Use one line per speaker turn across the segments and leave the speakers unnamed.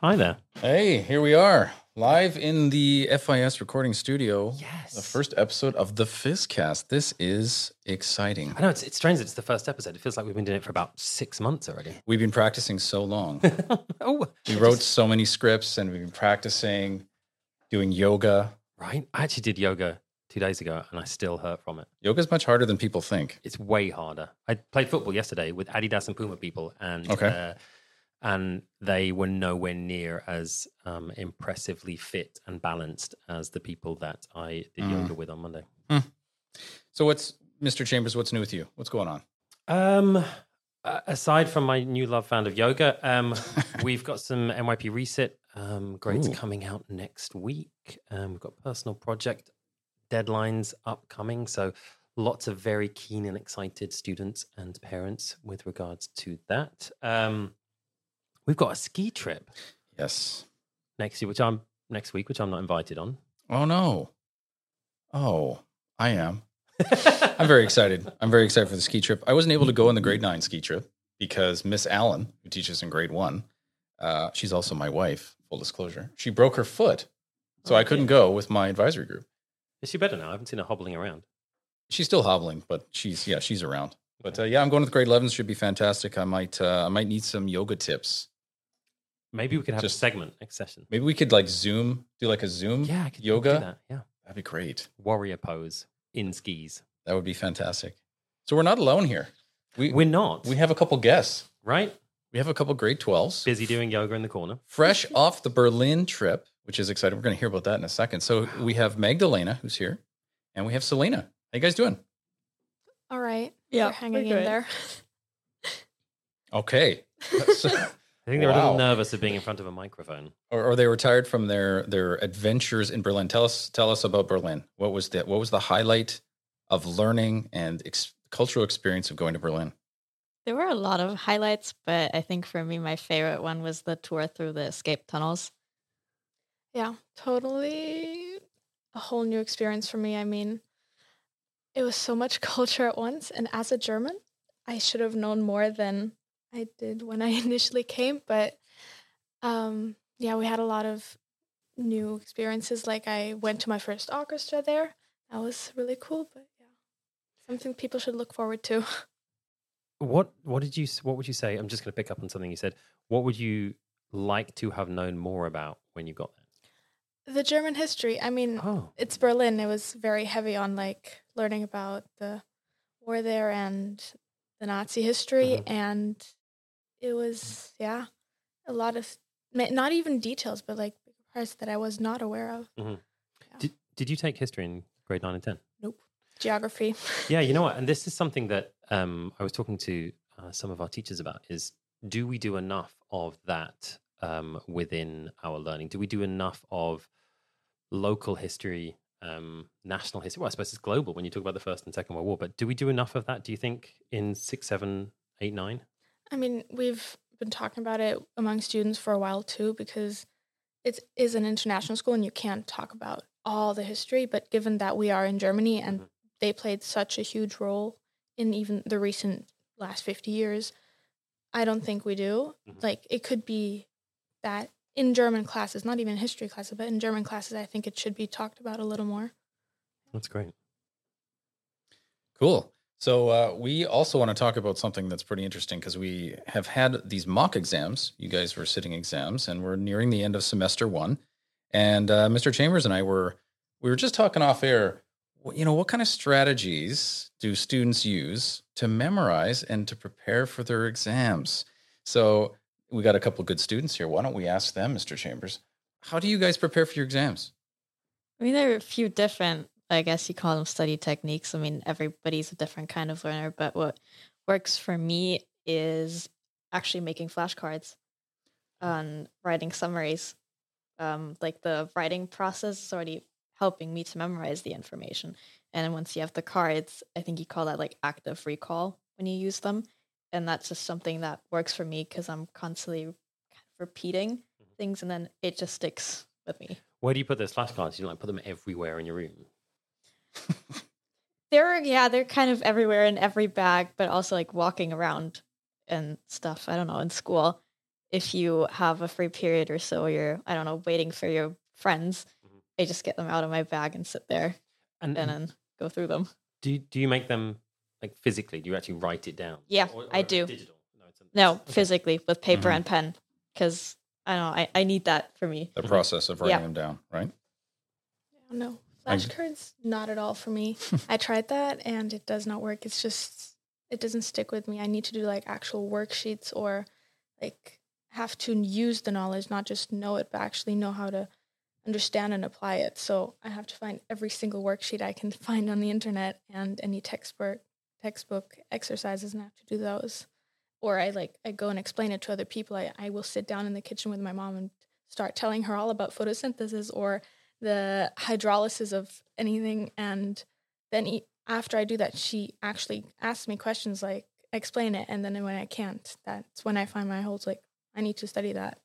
Hi there.
Hey, here we are, live in the FIS recording studio.
Yes.
The first episode of the FIScast. This is exciting.
I know it's, it's strange that it's the first episode. It feels like we've been doing it for about six months already.
We've been practicing so long.
oh,
we wrote so many scripts and we've been practicing doing yoga.
right. I actually did yoga two days ago and I still hurt from it.
Yoga is much harder than people think.
It's way harder. I played football yesterday with Adidas and Puma people, and
Okay.
uh, and they were nowhere near as um, impressively fit and balanced as the people that I did
Mm.
yoga with on Monday.
So, what's Mr. Chambers? What's new with you? What's going on?
Um, aside from my new love found of yoga, um, we've got some MYP resit um, grades
Ooh.
coming out next week. Um, we've got personal project deadlines upcoming, so lots of very keen and excited students and parents with regards to that. Um, we've got a ski trip
Yes.
next year, which I'm next week, which I'm not invited on.
Oh, no. Oh, I am. I'm very excited. I'm very excited for the ski trip. I wasn't able to go on the grade nine ski trip because Miss Allen, who teaches in grade one, uh, she's also my wife, full disclosure. She broke her foot. So
Oh,
I couldn't go with my advisory group.
Is she better now? I haven't seen her hobbling around.
She's still hobbling, but she's, yeah, she's around. But uh, yeah, I'm going to the grade 11s. Should be fantastic. I might, uh, I might need some yoga tips.
Maybe we could have
Just-
a segment next session.
Maybe we could like Zoom, do like a Zoom
Yeah, I could do
yoga.
that. Yeah,
That'd be great.
warrior pose in skis.
That would be fantastic. So we're not alone here. We,
We're not.
we have a couple guests.
right?
We have a couple grade 12s.
Busy doing yoga in the corner.
fresh off the Berlin trip, which is exciting. We're going to hear about that in a second. So we have Magdalena, who's here, and we have Selena. How you guys doing?
All right.
Yeah,
We're hanging
we're
in there.
Okay. So-
I think they're a little nervous of being in front of a microphone.
or, or they retired from their their adventures in Berlin. Tell us tell us about Berlin. What was the what was the highlight of learning and ex- cultural experience of going to Berlin?
There were a lot of highlights, but I think for me, my favorite one was the tour through the escape tunnels.
Yeah, totally a whole new experience for me. I mean, it was so much culture at once. And as a German, I should have known more than I did when I initially came. But um, yeah, we had a lot of new experiences. Like I went to my first orchestra there. That was really cool. But yeah, something people should look forward to.
What what did you what would you say? I'm just going to pick up on something you said. What would you like to have known more about when you got there?
The German history. I mean.
Oh,
it's Berlin. It was very heavy on like learning about the war there and the Nazi history,
Mhm.
and it was yeah, a lot of not even details, but like parts that I was not aware of.
did did you take history in grade nine and ten?
Nope, geography.
Yeah, you know what? And this is something that um, I was talking to uh, some of our teachers about: is do we do enough of that um, within our learning? Do we do enough of local history, um, national history? Well, I suppose it's global when you talk about the First and Second World War. But do we do enough of that? Do you think in six, seven, eight, nine?
I mean, we've been talking about it among students for a while too, because it is an international school and you can't talk about all the history. But given that we are in Germany and
Mhm.
they played such a huge role in even the recent last 50 years, I don't think we do.
Mhm.
Like, it could be that in German classes, not even history classes, but in German classes, I think it should be talked about a little more.
That's great.
Cool. So uh, we also want to talk about something that's pretty interesting because we have had these mock exams. You guys were sitting exams, and we're nearing the end of semester one. And uh, Mr. Chambers and I were we were just talking off air. You know, what kind of strategies do students use to memorize and to prepare for their exams? So we got a couple good students here. Why don't we ask them, Mr. Chambers? How do you guys prepare for your exams?
I mean, there are a few different, I guess you call them study techniques. I mean, everybody's a different kind of learner, but what works for me is actually making flashcards and writing summaries. Um, like the writing process is already helping me to memorize the information. And then once you have the cards, I think you call that like active recall when you use them. And that's just something that works for me because I'm constantly kind of repeating things and then it just sticks with me.
Where do you put those flashcards? You like put them everywhere in your room.
They're yeah, they're kind of everywhere in every bag, but also like walking around and stuff. I don't know in school. if you have a free period or so, you're I don't know waiting for your friends.
Mhm.
I just get them out of my bag and sit there
And,
and
and
then go through them.
do you, do you make them like physically? Do you actually write it down?
Yeah,
Or-
I do.
Digital? No,
No,
okay.
physically with paper
Mhm.
and pen because I don't know. I, I need that for me.
The process of writing
Yeah.
them down, right?
Yeah, no,
I-
flashcards, not at all for me. I tried that and it does not work. It's just, it doesn't stick with me. I need to do like actual worksheets or like have to use the knowledge, not just know it, but actually know how to understand and apply it. So I have to find every single worksheet I can find on the internet and any textbook textbook exercises and I have to do those. Or I like I go and explain it to other people. I, I will sit down in the kitchen with my mom and start telling her all about photosynthesis or the hydrolysis of anything and then e- after I do that she actually asks me questions like explain it and then when I can't that's when I find my holes like I need to study that.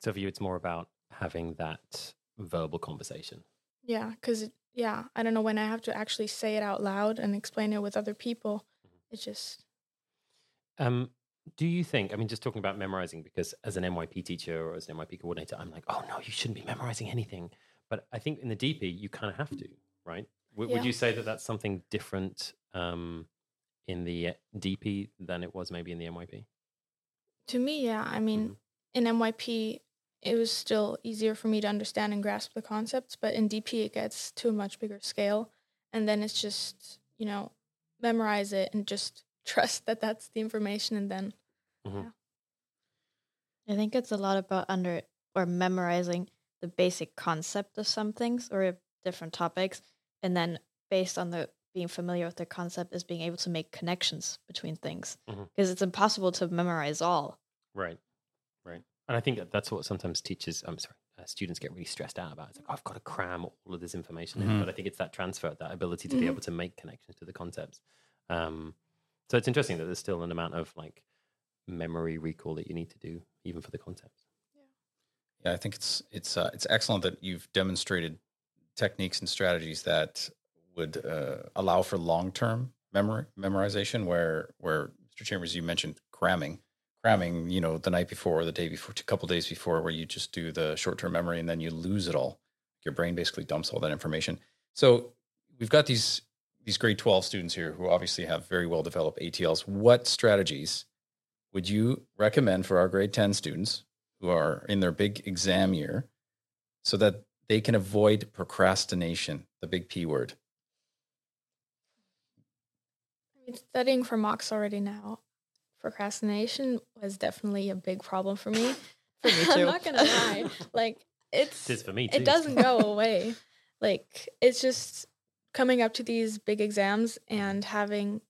So for you, it's more about having that verbal conversation.
Yeah, because yeah, I don't know when I have to actually say it out loud and explain it with other people. It just
Um, do you think? I mean, just talking about memorizing, because as an myp teacher or as an myp coordinator, I'm like, oh no, you shouldn't be memorizing anything. But I think in the DP, you kind of have to, right? W-
Yeah.
Would you say that that's something different um, in the uh, DP than it was maybe in the myp
to me, yeah. I mean, in myp it was still easier for me to understand and grasp the concepts, but in DP, it gets to a much bigger scale, and then it's just you know memorize it and just trust that that's the information, and then
I think it's a lot about under or memorizing the basic concept of some things or different topics, and then based on the being familiar with the concept is being able to make connections between things because it's impossible to memorize all.
Right, right. And I think that that's what sometimes teachers, I'm sorry, uh, students get really stressed out about. It's like, I've got to cram all of this information in.
Mhm.
But I think it's that transfer, that ability to be
Mhm.
able to make connections to the concepts. Um, so it's interesting that there's still an amount of like memory recall that you need to do, even for the concepts.
Yeah, I think it's it's uh, it's excellent that you've demonstrated techniques and strategies that would uh, allow for long term memory memorization. Where where Mr. Chambers, you mentioned cramming, cramming, you know, the night before, or the day before, a couple days before, where you just do the short term memory and then you lose it all. Your brain basically dumps all that information. So we've got these these grade twelve students here who obviously have very well developed ATLs. What strategies would you recommend for our grade ten students? who are in their big exam year so that they can avoid procrastination, the big P word.
I mean, studying for mocks already now, procrastination was definitely a big problem for me.
For me too.
I'm not gonna lie, like it's
It is for me too.
it doesn't go away. Like it's just coming up to these big exams and having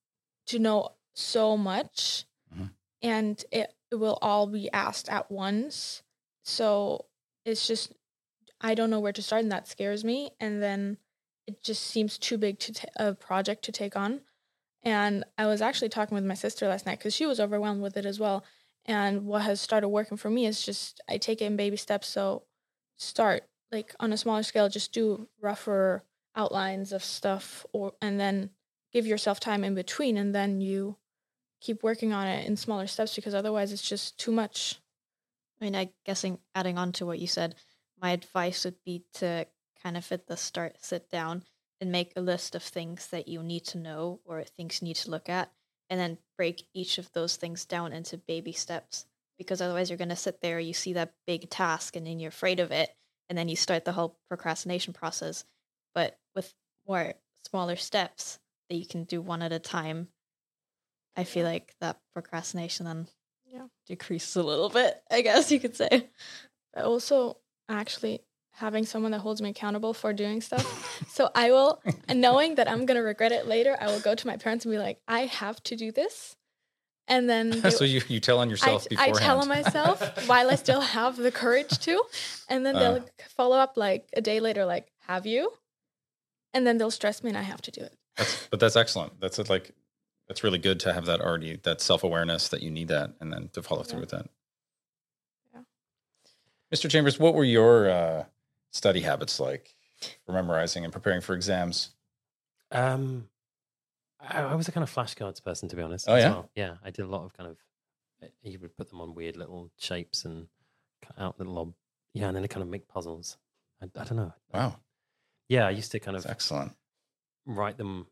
to know so much. And it, it will all be asked at once. So it's just I don't know where to start, and that scares me. And then it just seems too big to ta- a project to take on. And I was actually talking with my sister last night because she was overwhelmed with it as well. And what has started working for me is just I take it in baby steps. So start like on a smaller scale, just do rougher outlines of stuff, or and then give yourself time in between, and then you keep working on it in smaller steps because otherwise it's just too much.
I mean, I guessing adding on to what you said, my advice would be to kind of at the start sit down and make a list of things that you need to know or things you need to look at, and then break each of those things down into baby steps. Because otherwise, you're going to sit there, you see that big task, and then you're afraid of it, and then you start the whole procrastination process. But with more smaller steps that you can do one at a time, I feel
Yeah.
like that procrastination then
Yeah.
decreases a little bit, I guess you could say.
But also, actually having someone that holds me accountable for doing stuff. so I will, and knowing that I'm gonna regret it later, I will go to my parents and be like, I have to do this, and then they,
so you, you tell on
I,
yourself
I
beforehand.
tell myself while I still have the courage to, and then they'll
Uh.
follow up like a day later, like, "Have you?" And then they'll stress me, and I have to do it.
That's, but that's excellent. That's it, like that's really good to have that already that self awareness that you need that, and then to follow through with that.
Yeah.
Mr. Chambers, what were your uh, study habits like for memorizing and preparing for exams?
Um, I, I was a kind of flashcards person, to be honest.
Oh, yeah?
well. yeah. I did a lot of kind of uh, he would put them on weird little shapes and cut out little, ob- yeah, and then they kind of make puzzles. I, I don't know.
Wow,
Yeah, I used to kind
that's
of
excellent.
write them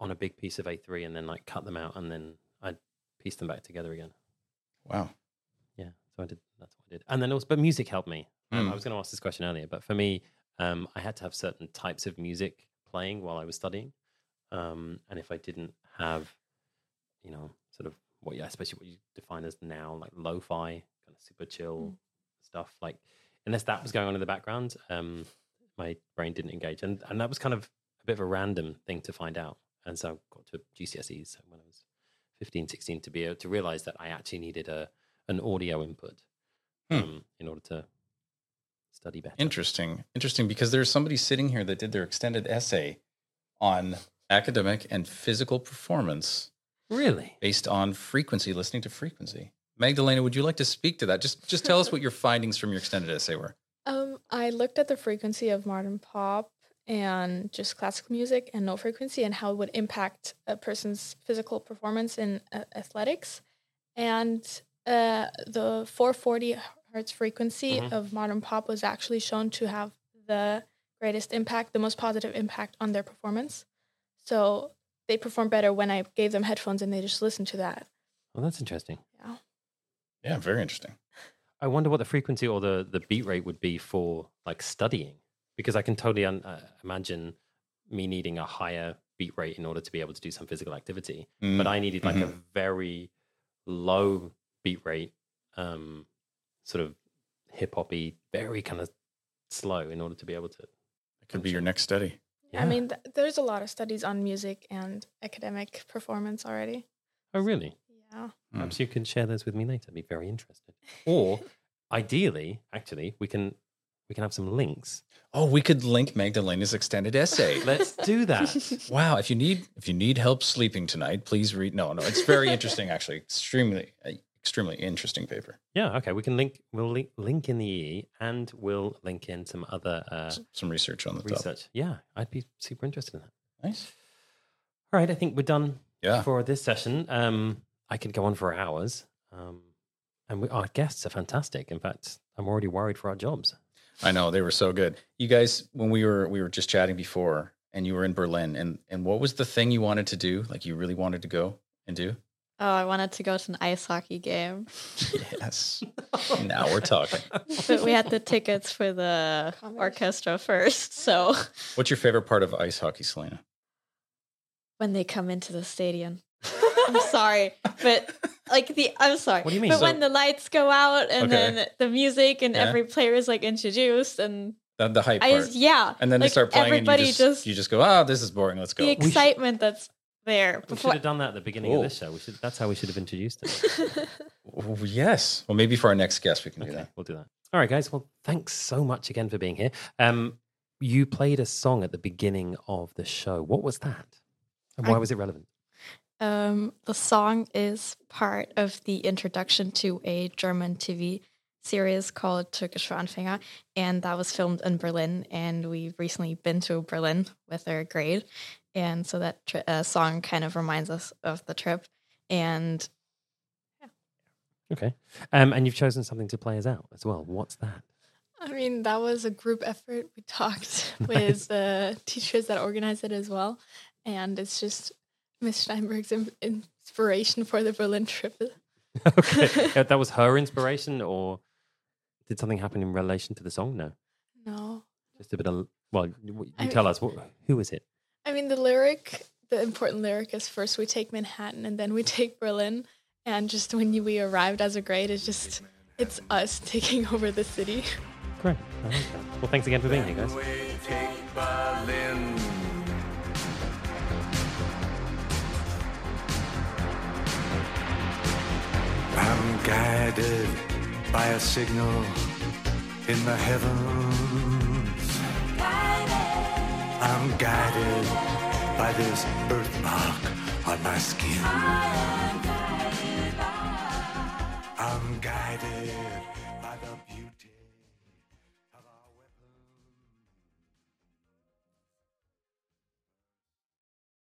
on a big piece of A3 and then like cut them out and then I'd piece them back together again.
Wow.
Yeah, so I did. That's what I did. And then also, but music helped me. Um,
Mm.
I was going to ask this question earlier, but for me, um, I had to have certain types of music playing while I was studying. Um, and if I didn't have, you know, sort of what, yeah, especially what you define as now, like lo-fi, kind of super chill stuff, like unless that was going on in the background, um, my brain didn't engage, and and that was kind of a bit of a random thing to find out. And so I got to GCSEs so when I was 15, 16 to be able to realize that I actually needed a an audio input
Hmm.
um, in order to study better.
Interesting. Interesting because there's somebody sitting here that did their extended essay on academic and physical performance
Really?
based on frequency, listening to frequency. Magdalena, would you like to speak to that? Just just tell us what your findings from your extended essay were.
Um, I looked at the frequency of modern pop and just classical music and no frequency and how it would impact a person's physical performance in uh, athletics. And uh, the 440 hertz frequency
Mhm.
of modern pop was actually shown to have the greatest impact, the most positive impact on their performance. So they perform better when I gave them headphones and they just listened to that.
Well, that's interesting.
Yeah.
Yeah, very interesting.
I wonder what the frequency or the, the beat rate would be for like studying, because I can totally un- uh, imagine me needing a higher beat rate in order to be able to do some physical activity.
Mm,
But I needed like a
Mhm.
very low beat rate, um, sort of hip hoppy, very kind of slow in order to be able to.
it could be your next study.
I mean, th- there's a lot of studies on music and academic performance already.
oh really?
Yeah.
Mm.
Perhaps you can share those with me later. I'd be very interested. Or ideally, actually, we can we can have some links.
Oh, we could link Magdalena's extended essay.
Let's do that.
wow, if you need if you need help sleeping tonight, please read. No, no, it's very interesting actually. Extremely uh, extremely interesting paper.
yeah. Okay. We can link. We'll link, link in the e and we'll link in some other uh,
Some research on the top.
research. Yeah, I'd be super interested in that.
Nice.
All right. I think we're done
Yeah.
for this session. Um, I could go on for hours. Um, and we, our guests are fantastic. In fact, I'm already worried for our jobs.
I know they were so good. You guys, when we were we were just chatting before, and you were in Berlin, and and what was the thing you wanted to do? Like you really wanted to go and do?
Oh, I wanted to go to an ice hockey game,
Yes. now we're talking.
but we had the tickets for the
Commerce.
orchestra first. So
What's your favorite part of ice hockey, Selena?
when they come into the stadium, I'm sorry, but like the I'm sorry.
What do you mean?
But
So-
when the lights go out and
Okay.
then the music and
Yeah.
every player is like introduced and
The, the hype
I
part.
just yeah,
and then they
like,
start playing, and
Everybody
you just, you just go, "Ah, this is boring. Let's go."
the
We should-
excitement that's there
We should
before.
have done that at the beginning of this show. We should. That's how we should have introduced it.
Oh, yes. Well, maybe for our next guest, we can do
Okay,
that.
we'll do that. All right, guys. Well, thanks so much again for being here. Um, you played a song at the beginning of the show. What was that? And why
I-
was it relevant?
Um, the song is part of the introduction to a German TV series called Türkisch für Anfänger, and that was filmed in Berlin. And we've recently been to Berlin with our grade, and so that tri- uh, song kind of reminds us of the trip. And
Okay. Um, and you've chosen something to play us out as well. What's that?
I mean, that was a group effort. We talked with the teachers that organized it as well. And it's just Miss Steinberg's in- inspiration for the Berlin trip.
okay. Uh, that was her inspiration, or did something happen in relation to the song? No.
No.
Just a bit of. Well, you
I
tell
mean-
us. What, who is it?
I mean, the lyric, the important lyric is first we take Manhattan and then we take Berlin. And just when you, we arrived as a grade, it's just, it's us taking over the city.
Great. Well, thanks again for being here, guys.
Guided by a signal in the heavens. I'm guided by this birthmark on my skin. I'm guided